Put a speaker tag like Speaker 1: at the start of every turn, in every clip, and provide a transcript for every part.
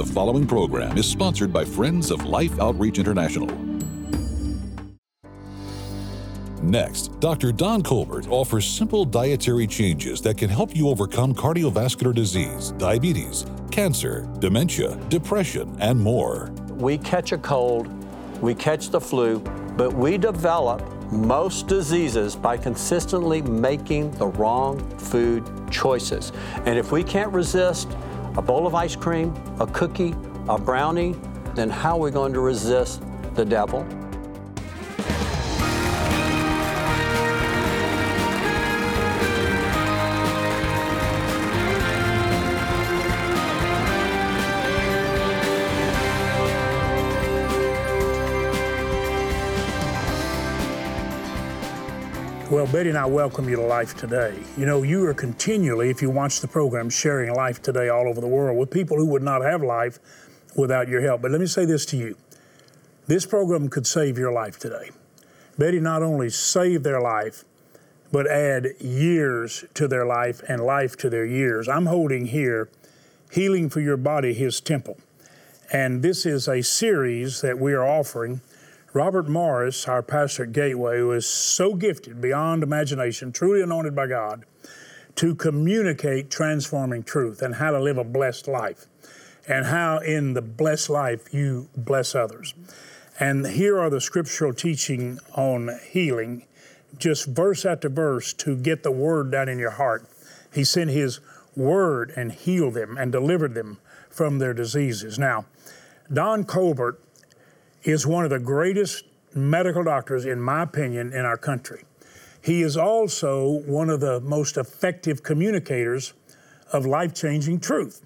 Speaker 1: The following program is sponsored by Friends of Life Outreach International. Next, Dr. Don Colbert offers simple dietary changes that can help you overcome cardiovascular disease, diabetes, cancer, dementia, depression, and more.
Speaker 2: We catch a cold, we catch the flu, but we develop most diseases by consistently making the wrong food choices. And if we can't resist a bowl of ice cream, a cookie, a brownie, then how are we going to resist the devil?
Speaker 3: Well, Betty and I welcome you to Life Today. You know, you are continually, if you watch the program, sharing Life Today all over the world with people who would not have life without your help. But let me say this to you this program could save your life today. Betty not only saved their life, but add years to their life and life to their years. I'm holding here Healing for Your Body, His Temple. And this is a series that we are offering Robert Morris, our pastor at Gateway, was so gifted beyond imagination, truly anointed by God, to communicate transforming truth and how to live a blessed life, and how in the blessed life you bless others. And here are the scriptural teaching on healing, just verse after verse, to get the word down in your heart. He sent His word and healed them and delivered them from their diseases. Now, Don Colbert is one of the greatest medical doctors, in my opinion, in our country. He is also one of the most effective communicators of life changing truth.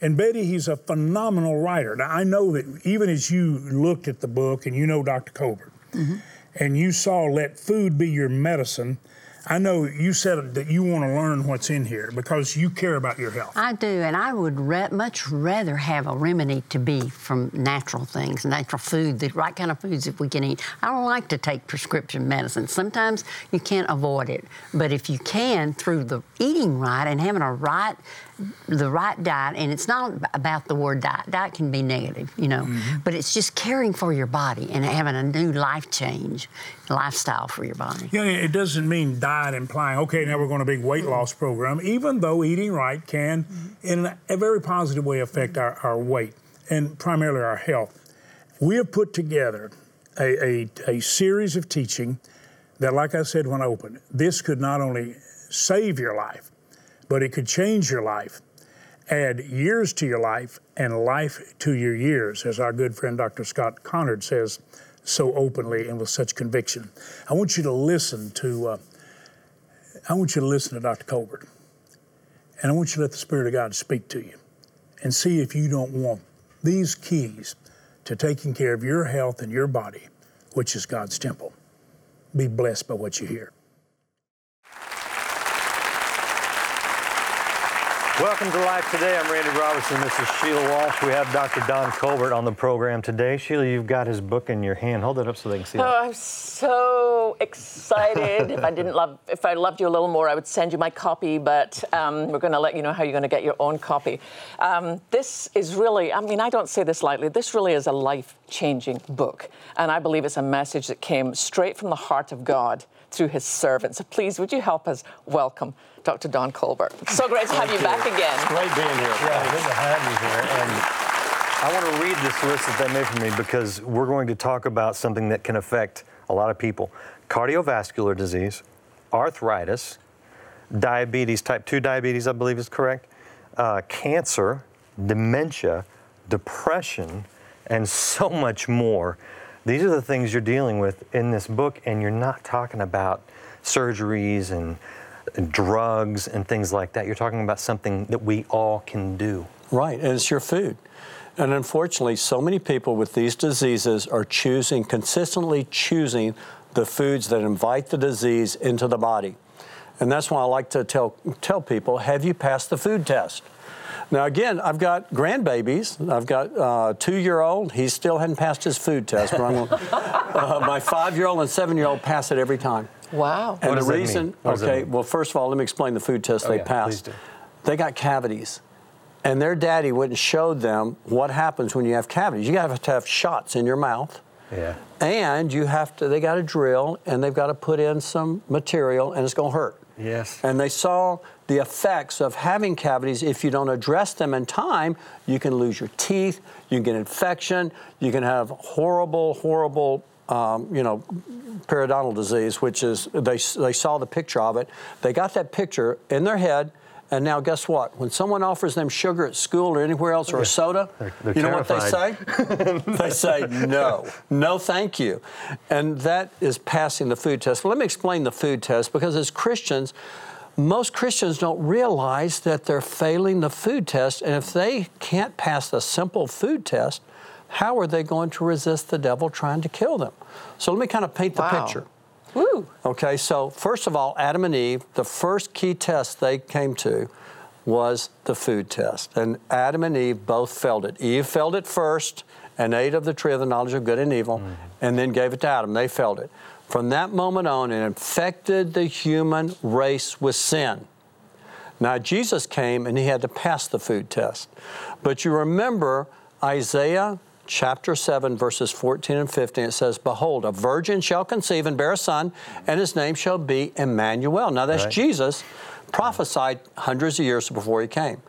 Speaker 3: And Betty, he's a phenomenal writer. Now, I know that even as you looked at the book and you know Dr. Colbert, mm-hmm. and you saw Let Food Be Your Medicine, I know you said that you want to learn what's in here because you care about your health.
Speaker 4: I do, and I would re- much rather have a remedy to be from natural things, natural food, the right kind of foods that we can eat. I don't like to take prescription medicine. Sometimes you can't avoid it, but if you can, through the eating right and having a right the right diet, and it's not about the word diet. Diet can be negative, you know, mm-hmm. but it's just caring for your body and having a new life change, lifestyle for your body.
Speaker 3: Yeah, it doesn't mean diet implying, okay, now we're going to big weight loss program, even though eating right can, mm-hmm. in a very positive way, affect our, our weight and primarily our health. We have put together a, a, a series of teaching that, like I said when I opened, this could not only save your life, but it could change your life, add years to your life, and life to your years, as our good friend Dr. Scott Conard says so openly and with such conviction. I want you to listen to. Uh, I want you to listen to Dr. Colbert, and I want you to let the Spirit of God speak to you, and see if you don't want these keys to taking care of your health and your body, which is God's temple. Be blessed by what you hear.
Speaker 5: Welcome to Life Today. I'm Randy Robertson. This is Sheila Walsh. We have Dr. Don Colbert on the program today. Sheila, you've got his book in your hand. Hold it up so they can see it.
Speaker 6: Oh, I'm so excited. if I didn't love, if I loved you a little more, I would send you my copy. But um, we're going to let you know how you're going to get your own copy. Um, this is really, I mean, I don't say this lightly. This really is a life-changing book, and I believe it's a message that came straight from the heart of God through His servant. So please, would you help us welcome? Dr. Don Colbert. So great to have you, you, back again.
Speaker 5: It's great being here.
Speaker 3: Yeah, good to have you here.
Speaker 5: And I want to read this list that they made for me because we're going to talk about something that can affect a lot of people cardiovascular disease, arthritis, diabetes, type 2 diabetes, I believe is correct, uh, cancer, dementia, depression, and so much more. These are the things you're dealing with in this book, and you're not talking about surgeries and drugs and things like that. You're talking about something that we all can do.
Speaker 2: Right, and it's your food. And unfortunately, so many people with these diseases are choosing, consistently choosing the foods that invite the disease into the body. And that's why I like to tell, tell people have you passed the food test? Now, again, I've got grandbabies. I've got a uh, two year old. He still hadn't passed his food test. uh, my five year old and seven year old pass it every time.
Speaker 6: Wow.
Speaker 2: And the reason, okay, well, first of all, let me explain the food test
Speaker 5: oh,
Speaker 2: they
Speaker 5: yeah,
Speaker 2: passed. They got cavities And their daddy went and showed them what happens when you have cavities. You have to have shots in your mouth.
Speaker 5: Yeah.
Speaker 2: And you have to, they got to drill and they've got to put in some material and it's going to hurt.
Speaker 5: Yes.
Speaker 2: And they saw the effects of having cavities. If you don't address them in time, you can lose your teeth, you can get infection, you can have horrible, horrible, um, you know, periodontal disease, which is, they, they saw the picture of it. They got that picture in their head. And now, guess what? When someone offers them sugar at school or anywhere else or a soda,
Speaker 5: They're- they're
Speaker 2: you know what they say? they say no, no, thank you. And that is passing the food test. Well, let me explain the food test because as Christians, most Christians don't realize that they're failing the food test. And if they can't pass the simple food test, how are they going to resist the devil trying to kill them? So let me kind of paint the
Speaker 6: Wow.
Speaker 2: picture.
Speaker 6: Woo.
Speaker 2: Okay, so first of all, Adam and Eve, the first key test they came to was the food test. And Adam and Eve both failed it. Eve failed it first and ate of the tree of the knowledge of good and evil, mm. and then gave it to Adam. They failed it. From that moment on, it infected the human race with sin. Now, Jesus came and he had to pass the food test. But you remember Isaiah chapter 7, verses 14 and 15, it says, Behold, a virgin shall conceive and bear a son, and his name shall be Emmanuel. Now, that's
Speaker 5: Right.
Speaker 2: Jesus prophesied hundreds of years before he came.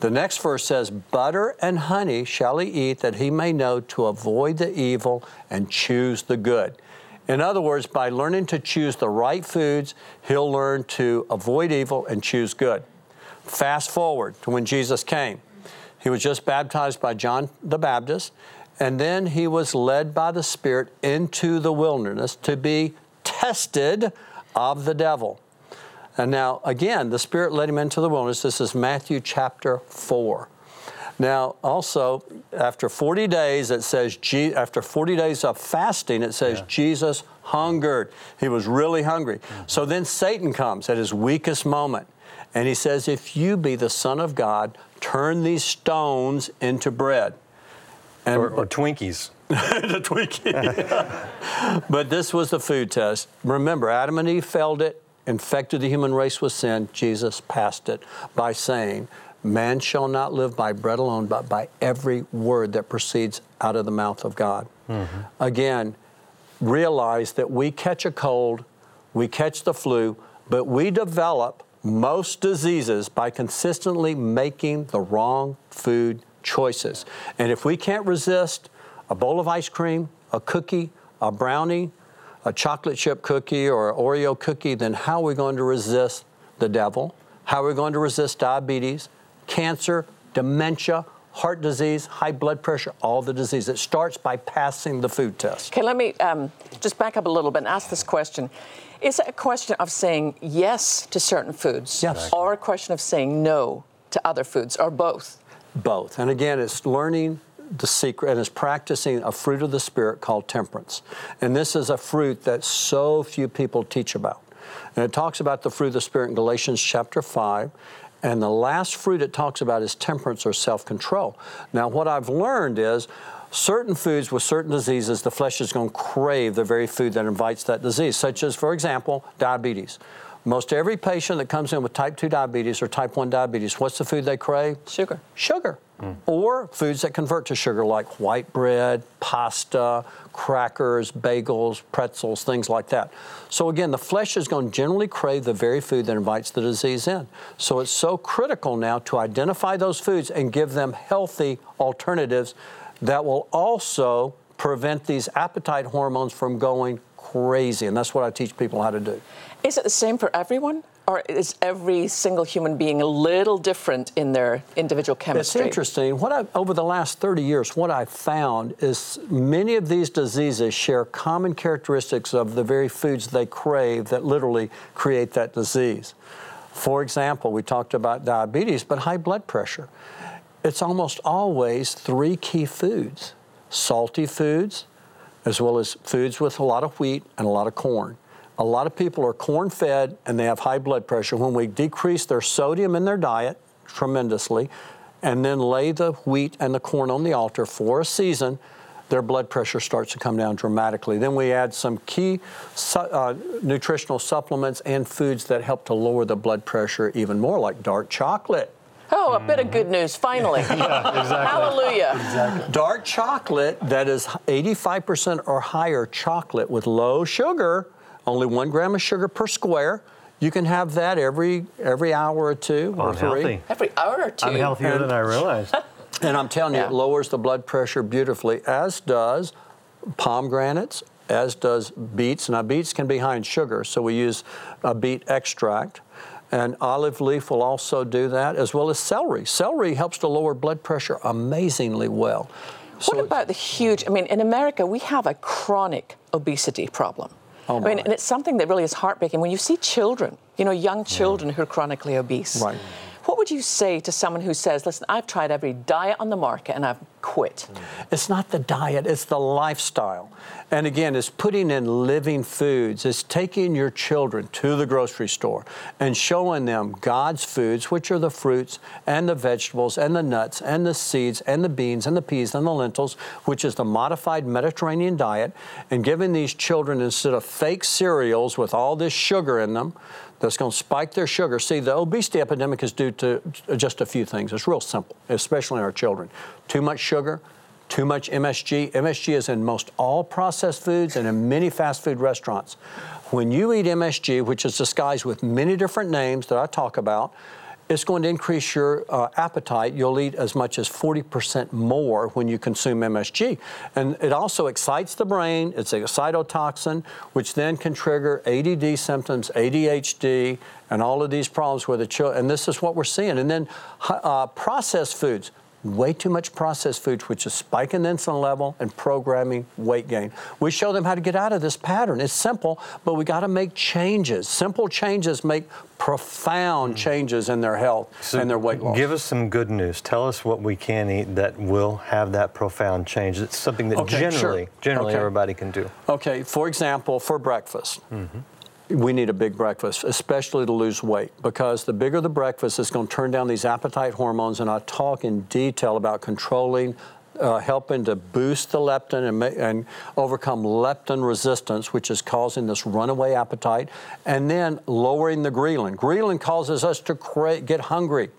Speaker 2: The next verse says, Butter and honey shall he eat, that he may know to avoid the evil and choose the good. In other words, by learning to choose the right foods, he'll learn to avoid evil and choose good. Fast forward to when Jesus came. He was just baptized by John the Baptist, and then he was led by the Spirit into the wilderness to be tested of the devil. And now, again, the Spirit led him into the wilderness. This is Matthew chapter 4. Now, also, after 40 days, it says, Je- after 40 days of fasting, it says Jesus hungered. He was really hungry. Mm-hmm. So then Satan comes at his weakest moment, and he says, If you be the Son of God, turn these stones into bread. And
Speaker 5: Or, or Twinkies.
Speaker 2: the Twinkie. but this was the food test. Remember, Adam and Eve failed it, infected the human race with sin. Jesus passed it by saying, Man shall not live by bread alone, but by every word that proceeds out of the mouth of God. Mm-hmm. Again, realize that we catch a cold, we catch the flu, but we develop most diseases by consistently making the wrong food choices. And if we can't resist a bowl of ice cream, a cookie, a brownie, a chocolate chip cookie, or an Oreo cookie, then how are we going to resist the devil? How are we going to resist diabetes, cancer, dementia, heart disease, high blood pressure, all the disease? It starts by passing the food test.
Speaker 6: Okay, let me um, just back up a little bit and ask this question. Is it a question of saying yes to certain foods?
Speaker 2: Yes.
Speaker 6: Or a question of saying no to other foods, or both?
Speaker 2: Both. And again, it's learning the secret and it's practicing a fruit of the Spirit called temperance. And this is a fruit that so few people teach about. And it talks about the fruit of the Spirit in Galatians chapter 5. And the last fruit it talks about is temperance or self control. Now, what I've learned is certain foods with certain diseases, the flesh is going to crave the very food that invites that disease, such as, for example, diabetes. Most every patient that comes in with type 2 diabetes or type 1 diabetes, what's the food they crave?
Speaker 6: Sugar.
Speaker 2: Sugar. Mm. Or foods that convert to sugar, like white bread, pasta, crackers, bagels, pretzels, things like that. So, again, the flesh is going to generally crave the very food that invites the disease in. So, it's so critical now to identify those foods and give them healthy alternatives that will also prevent these appetite hormones from going crazy. And that's what I teach people how to do.
Speaker 6: Is it the same for everyone? Or is every single human being a little different in their individual chemistry?
Speaker 2: It's interesting. What I, over the last 30 years, what I've found is many of these diseases share common characteristics of the very foods they crave that literally create that disease. For example, we talked about diabetes, but high blood pressure. It's almost always three key foods salty foods, as well as foods with a lot of wheat and a lot of corn. A lot of people are corn fed and they have high blood pressure. When we decrease their sodium in their diet tremendously and then lay the wheat and the corn on the altar for a season, their blood pressure starts to come down dramatically. Then we add some key su- uh, nutritional supplements and foods that help to lower the blood pressure even more, like dark chocolate.
Speaker 6: Oh, a bit of good news, finally. Hallelujah.
Speaker 2: Dark chocolate that is 85% or higher chocolate with low sugar, only one gram of sugar per square. You can have that every every hour or two or three.
Speaker 5: Unhealthy.
Speaker 6: Every hour or 2
Speaker 5: I'm healthier than I realized.
Speaker 2: And I'm telling you,
Speaker 6: Yeah.
Speaker 2: it lowers the blood pressure beautifully, as does pomegranates, as does beets. Now, beets can be high in sugar, so we use a beet extract. And olive leaf will also do that, as well as celery. Celery helps to lower blood pressure amazingly well.
Speaker 6: What about the huge? I mean, in America, we have a chronic obesity problem.
Speaker 2: Oh,
Speaker 6: I mean, and it's something that really is heartbreaking when you see children, you know, young children who are chronically obese.
Speaker 2: Right.
Speaker 6: What would you say to someone who says, listen, I've tried every diet on the market and I've quit? Mm.
Speaker 2: It's not the diet, it's the lifestyle. And again, it's putting in living foods. It's taking your children to the grocery store and showing them God's foods, which are the fruits and the vegetables and the nuts and the seeds and the beans and the peas and the lentils, which is the modified Mediterranean diet, and giving these children instead of fake cereals with all this sugar in them, that's going to spike their sugar. See, the obesity epidemic is due to just a few things. It's real simple, especially in our children. Too much sugar, too much MSG. MSG is in most all processed foods and in many fast food restaurants. When you eat MSG, which is disguised with many different names that I talk about, it's going to increase your uh, appetite. You'll eat as much as 40% more when you consume MSG. And it also excites the brain. It's a excitotoxin, which then can trigger ADD symptoms, ADHD, and all of these problems with the children. And this is what we're seeing. And then uh, processed foods way too much processed foods, which is spiking the insulin level and programming weight gain. We show them how to get out of this pattern. It's simple, but we got to make changes. Simple changes make profound hmm. changes in their health
Speaker 5: So
Speaker 2: and their weight loss.
Speaker 5: Give us some good news. Tell us what we can eat that will have that profound change. It's something that
Speaker 2: Okay, sure.
Speaker 5: generally, generally
Speaker 2: Okay.
Speaker 5: everybody can do.
Speaker 2: Okay, for example, for breakfast, mm-hmm. We need a big breakfast, especially to lose weight, because the bigger the breakfast is going to turn down these appetite hormones. And I talk in detail about controlling, uh, helping to boost the leptin and, ma- and overcome leptin resistance, which is causing this runaway appetite, and then lowering the ghrelin. Ghrelin causes us to cra- get hungry.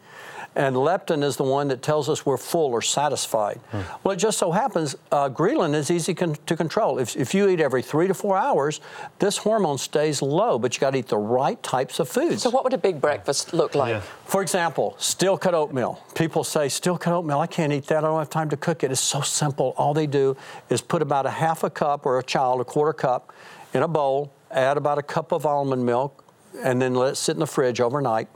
Speaker 2: And leptin is the one that tells us we're full or satisfied. Well, it just so happens uh, ghrelin is easy con- to control. If, if you eat every three to four hours, this hormone stays low, but you got to eat the right types of foods.
Speaker 6: So, what would a big breakfast look like?
Speaker 5: Yeah.
Speaker 2: For example, steel cut oatmeal. People say, steel cut oatmeal, I can't eat that. I don't have time to cook it. It's so simple. All they do is put about a half a cup or a child, a quarter cup, in a bowl, add about a cup of almond milk, and then let it sit in the fridge overnight.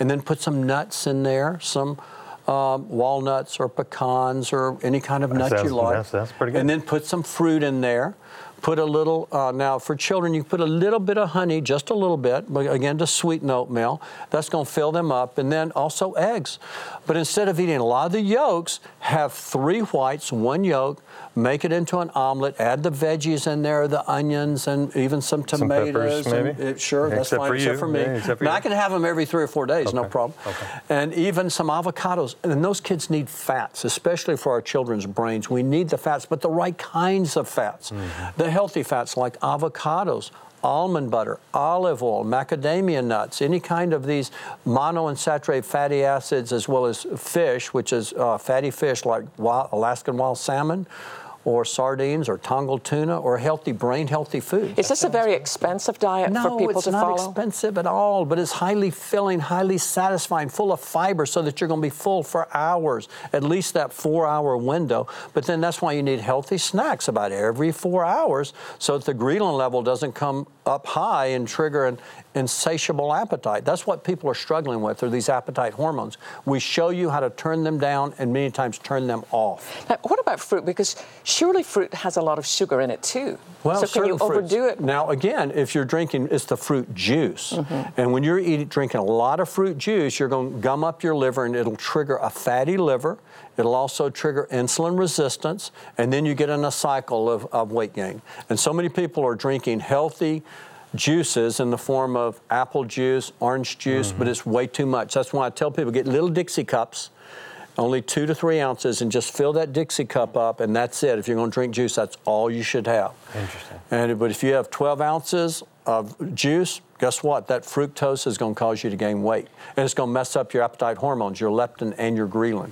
Speaker 2: And then put some nuts in there, some um, walnuts or pecans or any kind of nut you like.
Speaker 5: that's- that's pretty good.
Speaker 2: And then put some fruit in there. Put a little, uh, now for children, you put a little bit of honey, just a little bit, but again to sweeten oatmeal. That's going to fill them up. And then also eggs. But instead of eating a lot of the yolks, have three whites, one yolk, make it into an omelet, add the veggies in there, the onions, and even some
Speaker 5: Some peppers,
Speaker 2: tomatoes.
Speaker 5: maybe?
Speaker 2: uh, sure, that's
Speaker 5: Except
Speaker 2: fine,
Speaker 5: for
Speaker 2: except
Speaker 5: you.
Speaker 2: for me.
Speaker 5: Yeah, except for
Speaker 2: now,
Speaker 5: you.
Speaker 2: I can have them every three or four days, no problem.
Speaker 5: okay.
Speaker 2: And even some avocados. And those kids need fats, especially for our children's brains. We need the fats, but the right kinds of fats.
Speaker 5: Mm-hmm.
Speaker 2: The healthy fats like avocados, almond butter, olive oil, macadamia nuts, any kind of these monounsaturated fatty acids, as well as fish, which is uh, fatty fish like wild, Alaskan wild salmon. Or sardines, or tongol tuna, or healthy brain healthy foods.
Speaker 6: Is this a very expensive diet
Speaker 2: No,
Speaker 6: for people to follow?
Speaker 2: No, it's not expensive at all, but it's highly filling, highly satisfying, full of fiber so that you're going to be full for hours, at least that four hour window. But then that's why you need healthy snacks about every four hours so that the ghrelin level doesn't come up high and trigger an insatiable appetite. That's what people are struggling with, are these appetite hormones. We show you how to turn them down and many times turn them off.
Speaker 6: Now, what about fruit? Because surely fruit has a lot of sugar in it too.
Speaker 2: Well,
Speaker 6: so can you
Speaker 2: fruits.
Speaker 6: overdo it?
Speaker 2: Now, again, if you're drinking, it's the fruit juice,
Speaker 6: Mm-hmm.
Speaker 2: and when you're eating, drinking a lot of fruit juice, you're going to gum up your liver, and it'll trigger a fatty liver. It'll also trigger insulin resistance, and then you get in a cycle of, of weight gain. And so many people are drinking healthy juices in the form of apple juice, orange juice,
Speaker 6: Mm-hmm.
Speaker 2: but it's way too much. That's why I tell people get little Dixie cups only two to three ounces, and just fill that Dixie cup up, and that's it. If you're going to drink juice, that's all you should have.
Speaker 5: Interesting.
Speaker 2: And but if you have 12 ounces of juice, guess what? That fructose is going to cause you to gain weight. And it's going to mess up your appetite hormones, your leptin and your ghrelin.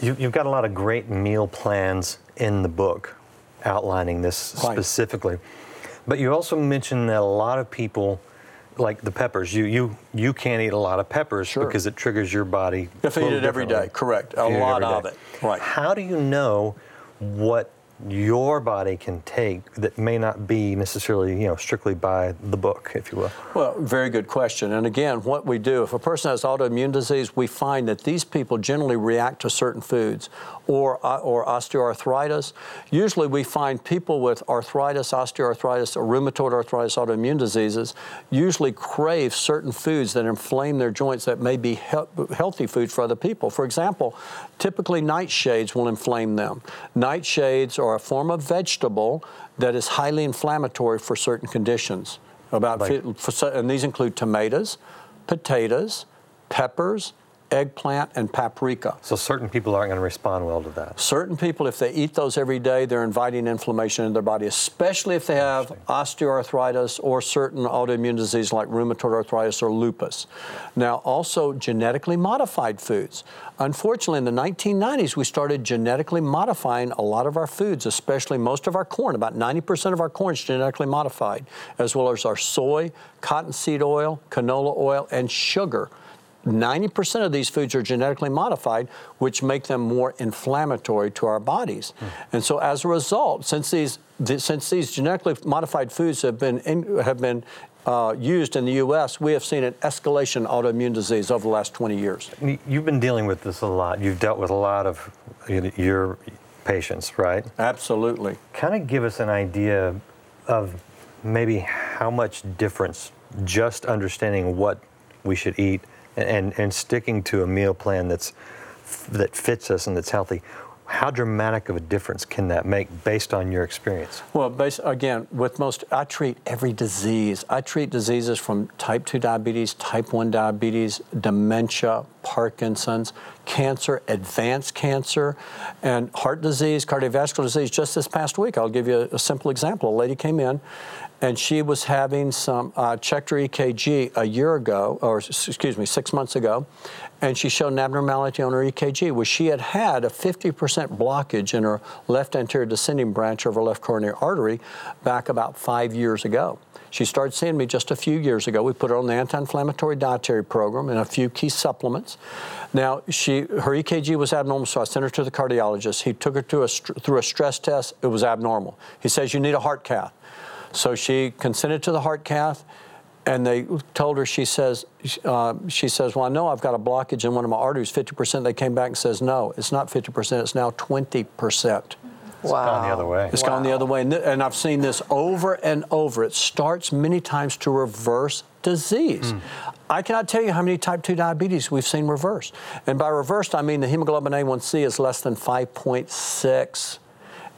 Speaker 5: You, you've got a lot of great meal plans in the book outlining this
Speaker 2: Right.
Speaker 5: specifically. But you also mentioned that a lot of people, like the peppers, you you you can't eat a lot of peppers
Speaker 2: Sure.
Speaker 5: because it triggers your body.
Speaker 2: If
Speaker 5: a
Speaker 2: you eat it every day, correct. A
Speaker 5: If you eat
Speaker 2: lot of
Speaker 5: day.
Speaker 2: it, right.
Speaker 5: How do you know what your body can take that may not be necessarily, you know, strictly by the book, if you will?
Speaker 2: Well, very good question. And again, what we do, if a person has autoimmune disease, we find that these people generally react to certain foods or, uh, or osteoarthritis. Usually we find people with arthritis, osteoarthritis, or rheumatoid arthritis, autoimmune diseases, usually crave certain foods that inflame their joints that may be he- healthy foods for other people. For example, typically nightshades will inflame them. Nightshades are a form of vegetable that is highly inflammatory for certain conditions. About
Speaker 5: Like-
Speaker 2: fi- for and these include tomatoes, potatoes, peppers, eggplant, and paprika.
Speaker 5: So certain people aren't going to respond well to that.
Speaker 2: Certain people, if they eat those every day, they're inviting inflammation in their body, especially if they have osteoarthritis or certain autoimmune disease like rheumatoid arthritis or lupus. Now, also genetically modified foods. Unfortunately, in the 1990s, we started genetically modifying a lot of our foods, especially most of our corn. About 90% of our corn is genetically modified, as well as our soy, cottonseed oil, canola oil, and sugar. 90% of these foods are genetically modified, which make them more inflammatory to our bodies. And so, as a result, since these th- since these genetically modified foods have been in, have been uh, used in the U.S., we have seen an escalation of autoimmune disease over the last 20 years.
Speaker 5: You've been dealing with this a lot. You've dealt with a lot of your patients, right?
Speaker 2: Absolutely.
Speaker 5: Kind of give us an idea of maybe how much difference just understanding what we should eat and, and, sticking to a meal plan that's that fits us and that's healthy. How dramatic of a difference can that make based on your experience?
Speaker 2: Well, bas again, with most, I treat every disease. I treat diseases from type 2 diabetes, type 1 diabetes, dementia, Parkinson's, cancer, advanced cancer, and heart disease, cardiovascular disease. Just this past week, I'll give you a, a simple example. A lady came in and she was having some, uh, checked her EKG a year ago, or excuse me, six months ago, and she showed an abnormality on her EKG, where she had had a 50% blockage in her left anterior descending branch of her left coronary artery back about five years ago. She started seeing me just a few years ago. We put her on the anti-inflammatory dietary program and a few key supplements. Now, she her EKG was abnormal, so I sent her to the cardiologist. He took her to a, through a stress test. It was abnormal. He says you need a heart cath. So she consented to the heart cath, and they told her. She says, uh, she says, well, I know I've got a blockage in one of my arteries, 50%. They came back and says, no, it's not 50%. It's now 20%.
Speaker 6: Wow.
Speaker 5: Gone the other way.
Speaker 2: It's gone the other way. And, th- and I've seen this over and over. It starts many times to reverse disease. I cannot tell you how many type 2 diabetes we've seen reversed. And by reversed, I mean the hemoglobin A1C is less than 5.6.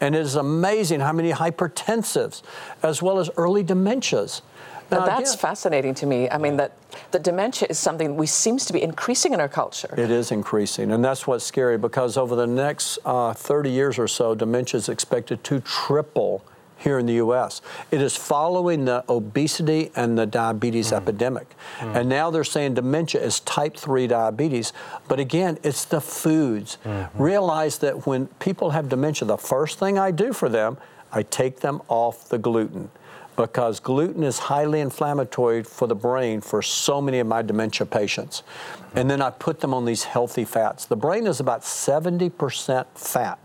Speaker 2: And it is amazing how many hypertensives, as well as early dementias.
Speaker 6: Now,
Speaker 2: Now,
Speaker 6: that's
Speaker 2: again,
Speaker 6: fascinating to me. I mean, that that dementia is something we seems to be increasing in our culture.
Speaker 2: It is increasing, and that's what's scary because over the next uh, 30 years or so, dementia is expected to triple here in the U.S. It is following the obesity and the diabetes mm. epidemic. Mm. And now they're saying dementia is type 3 diabetes. But again, it's the foods. Mm-hmm. Realize that when people have dementia, the first thing I do for them, I take them off the gluten because gluten is highly inflammatory for the brain for so many of my dementia patients. And then I put them on these healthy fats. The brain is about 70% fat.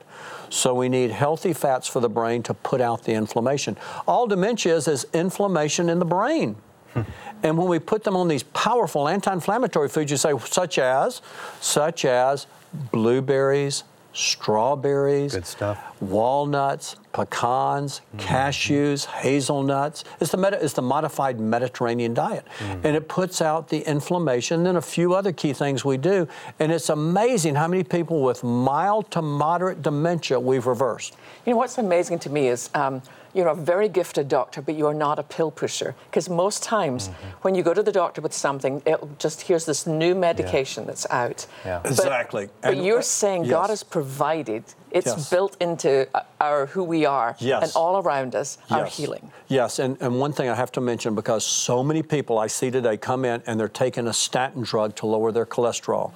Speaker 2: So we need healthy fats for the brain to put out the inflammation. All dementia is is inflammation in the brain. Hmm. and when we put them on these powerful anti-inflammatory foods, you say such as, such as blueberries, strawberries,
Speaker 5: Good stuff.
Speaker 2: walnuts, pecans, cashews, hazelnuts. It's the, meta, it's the modified Mediterranean diet. And it puts out the inflammation, then a few other key things we do. And it's amazing how many people with mild to moderate dementia we've reversed.
Speaker 6: You know what's amazing to me is um, you're a very gifted doctor, but you're not a pill pusher. Because most times
Speaker 2: Mm-hmm.
Speaker 6: when you go to the doctor with something, it'll just here's this new medication that's out.
Speaker 5: Yeah.
Speaker 6: But-
Speaker 2: Exactly.
Speaker 6: But,
Speaker 2: And-
Speaker 6: you're saying God
Speaker 2: yes.
Speaker 6: has provided It's
Speaker 2: Yes.
Speaker 6: built into uh, our who we are,
Speaker 2: Yes.
Speaker 6: and all around us, our healing.
Speaker 2: Yes, and, and one thing I have to mention because so many people I see today come in and they're taking a statin drug to lower their cholesterol.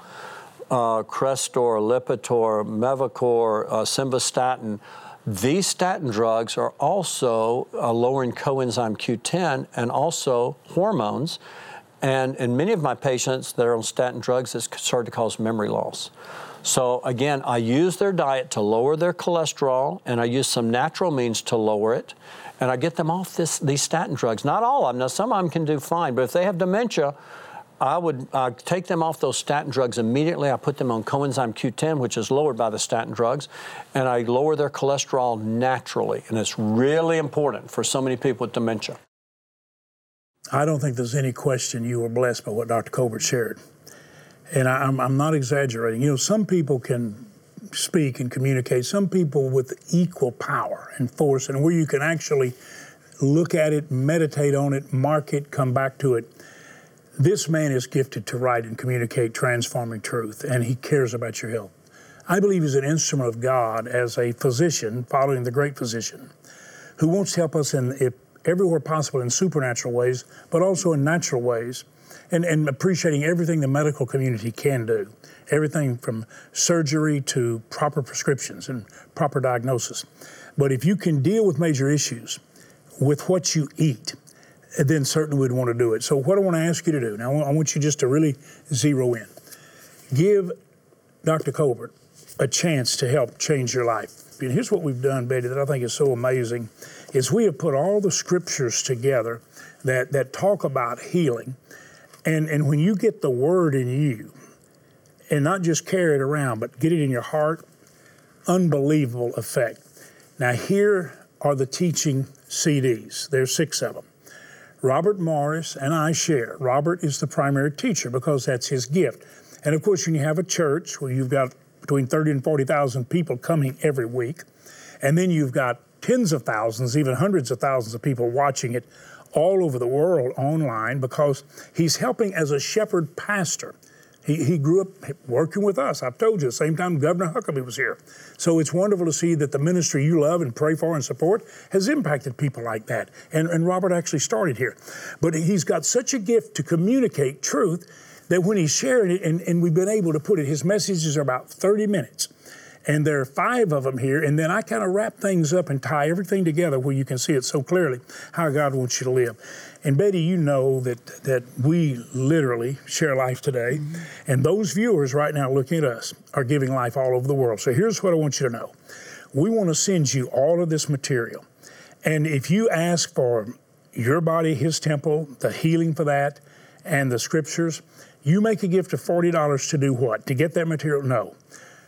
Speaker 2: Uh, Crestor, Lipitor, Mevacor, uh, Simvastatin. These statin drugs are also uh, lowering coenzyme Q10 and also hormones. And in many of my patients that are on statin drugs, it's started to cause memory loss. So again, I use their diet to lower their cholesterol, and I use some natural means to lower it, and I get them off this, these statin drugs. Not all of them. Now, some of them can do fine, but if they have dementia, I would uh, take them off those statin drugs immediately. I put them on coenzyme Q10, which is lowered by the statin drugs, and I lower their cholesterol naturally. And it's really important for so many people with dementia.
Speaker 3: I don't think there's any question you were blessed by what Dr. Colbert shared. And I, I'm, I'm not exaggerating. You know, some people can speak and communicate, some people with equal power and force, and where you can actually look at it, meditate on it, mark it, come back to it. This man is gifted to write and communicate transforming truth, and he cares about your health. I believe he's an instrument of God as a physician, following the great physician, who wants to help us in if, everywhere possible in supernatural ways, but also in natural ways, and, and appreciating everything the medical community can do, everything from surgery to proper prescriptions and proper diagnosis. But if you can deal with major issues with what you eat, then certainly we'd want to do it. So, what I want to ask you to do now, I want you just to really zero in. Give Dr. Colbert a chance to help change your life. And here's what we've done, Betty, that I think is so amazing, is we have put all the scriptures together that, that talk about healing. And, and when you get the word in you, and not just carry it around, but get it in your heart, unbelievable effect. Now, here are the teaching CDs. There's six of them. Robert Morris and I share. Robert is the primary teacher because that's his gift. And of course, when you have a church where you've got between 30 and 40,000 people coming every week, and then you've got tens of thousands, even hundreds of thousands of people watching it all over the world online because he's helping as a shepherd pastor. He, he grew up working with us. I've told you, the same time Governor Huckabee was here. So it's wonderful to see that the ministry you love and pray for and support has impacted people like that. And, and Robert actually started here. But he's got such a gift to communicate truth that when he's sharing it, and, and we've been able to put it, his messages are about 30 minutes. And there are five of them here, and then I kind of wrap things up and tie everything together where you can see it so clearly how God wants you to live. And Betty, you know that that we literally share life today, mm-hmm. and those viewers right now looking at us are giving life all over the world. So here's what I want you to know: we want to send you all of this material, and if you ask for your body, His temple, the healing for that, and the scriptures, you make a gift of forty dollars to do what? To get that material? No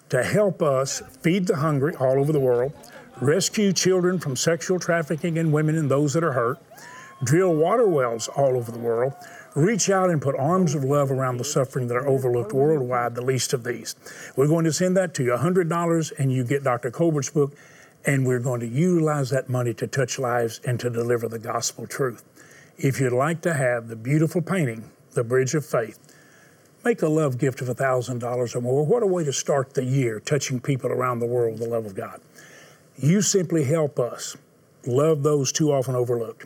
Speaker 3: to help us feed the hungry all over the world, rescue children from sexual trafficking and women and those that are hurt, drill water wells all over the world, reach out and put arms of love around the suffering that are overlooked worldwide, the least of these. We're going to send that to you $100 and you get Dr. Colbert's book, and we're going to utilize that money to touch lives and to deliver the gospel truth. If you'd like to have the beautiful painting, The Bridge of Faith, Make a love gift of $1,000 or more. What a way to start the year, touching people around the world with the love of God. You simply help us love those too often overlooked.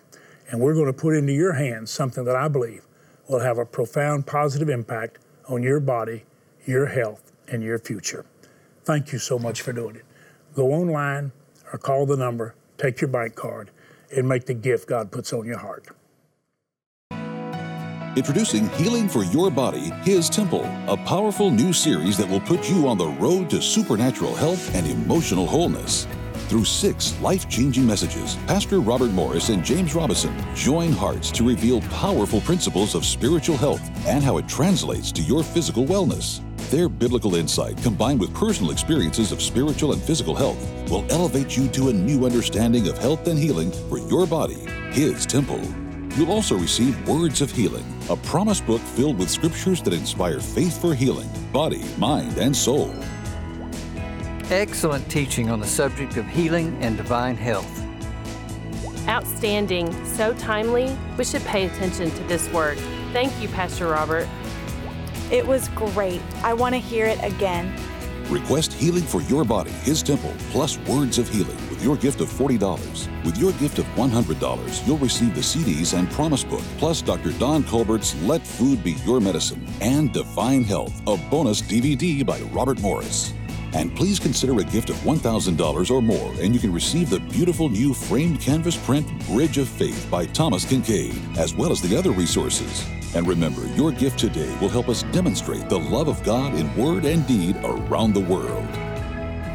Speaker 3: And we're going to put into your hands something that I believe will have a profound positive impact on your body, your health, and your future. Thank you so much for doing it. Go online or call the number, take your bank card, and make the gift God puts on your heart.
Speaker 1: Introducing Healing for Your Body, His Temple, a powerful new series that will put you on the road to supernatural health and emotional wholeness. Through six life changing messages, Pastor Robert Morris and James Robison join hearts to reveal powerful principles of spiritual health and how it translates to your physical wellness. Their biblical insight, combined with personal experiences of spiritual and physical health, will elevate you to a new understanding of health and healing for your body, His temple. You'll also receive Words of Healing, a promise book filled with scriptures that inspire faith for healing, body, mind, and soul.
Speaker 7: Excellent teaching on the subject of healing and divine health.
Speaker 8: Outstanding, so timely, we should pay attention to this word. Thank you, Pastor Robert.
Speaker 9: It was great. I want to hear it again.
Speaker 1: Request healing for your body, His temple, plus words of healing with your gift of $40. With your gift of $100, you'll receive the CDs and Promise Book, plus Dr. Don Colbert's Let Food Be Your Medicine and Divine Health, a bonus DVD by Robert Morris. And please consider a gift of $1,000 or more, and you can receive the beautiful new framed canvas print Bridge of Faith by Thomas Kinkade, as well as the other resources. And remember, your gift today will help us demonstrate the love of God in word and deed around the world.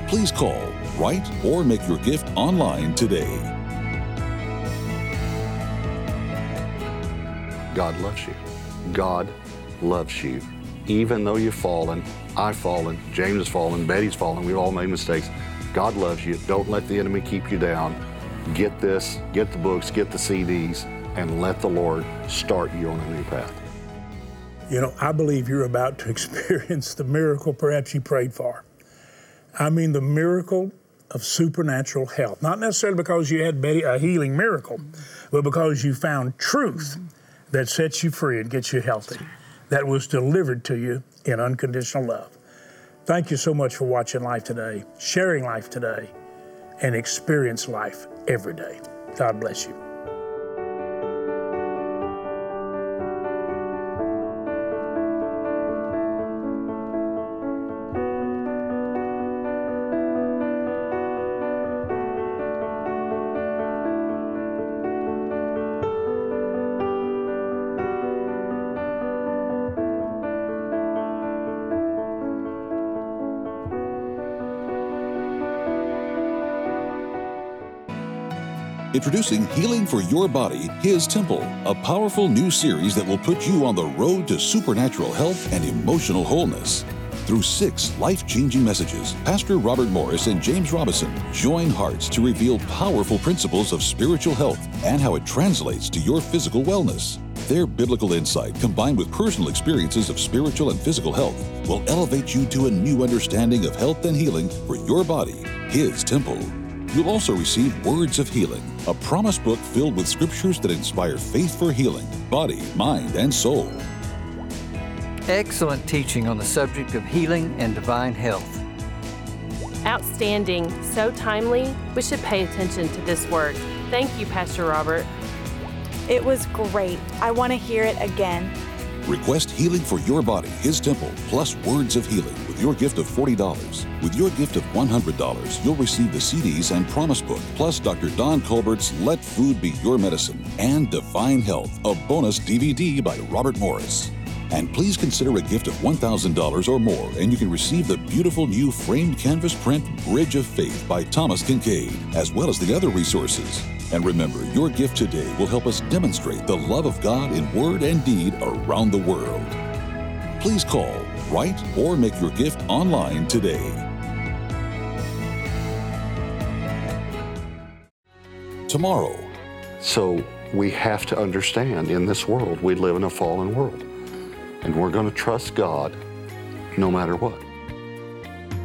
Speaker 1: Please call, write, or make your gift online today.
Speaker 9: God loves you. God loves you. Even though you've fallen, I've fallen, James has fallen, Betty's fallen, we've all made mistakes. God loves you. Don't let the enemy keep you down. Get this, get the books, get the CDs, and let the Lord start you on a new path.
Speaker 3: You know, I believe you're about to experience the miracle perhaps you prayed for. I mean, the miracle of supernatural health. Not necessarily because you had a healing miracle, but because you found truth that sets you free and gets you healthy, that was delivered to you in unconditional love. Thank you so much for watching Life Today, sharing Life Today, and experience life every day. God bless you.
Speaker 1: Introducing Healing for Your Body, His Temple, a powerful new series that will put you on the road to supernatural health and emotional wholeness. Through six life changing messages, Pastor Robert Morris and James Robison join hearts to reveal powerful principles of spiritual health and how it translates to your physical wellness. Their biblical insight, combined with personal experiences of spiritual and physical health, will elevate you to a new understanding of health and healing for your body, His temple. You'll also receive Words of Healing, a promise book filled with scriptures that inspire faith for healing, body, mind, and soul.
Speaker 7: Excellent teaching on the subject of healing and divine health.
Speaker 8: Outstanding, so timely, we should pay attention to this word. Thank you, Pastor Robert.
Speaker 10: It was great. I want to hear it again.
Speaker 1: Request healing for your body, His temple, plus Words of Healing with your gift of $40. With your gift of $100, you'll receive the CDs and Promise Book, plus Dr. Don Colbert's Let Food Be Your Medicine and Divine Health, a bonus DVD by Robert Morris. And please consider a gift of $1,000 or more, and you can receive the beautiful new framed canvas print Bridge of Faith by Thomas Kinkade, as well as the other resources. And remember, your gift today will help us demonstrate the love of God in word and deed around the world. Please call, write, or make your gift online today. Tomorrow.
Speaker 9: So we have to understand in this world, we live in a fallen world. And we're going to trust God no matter what.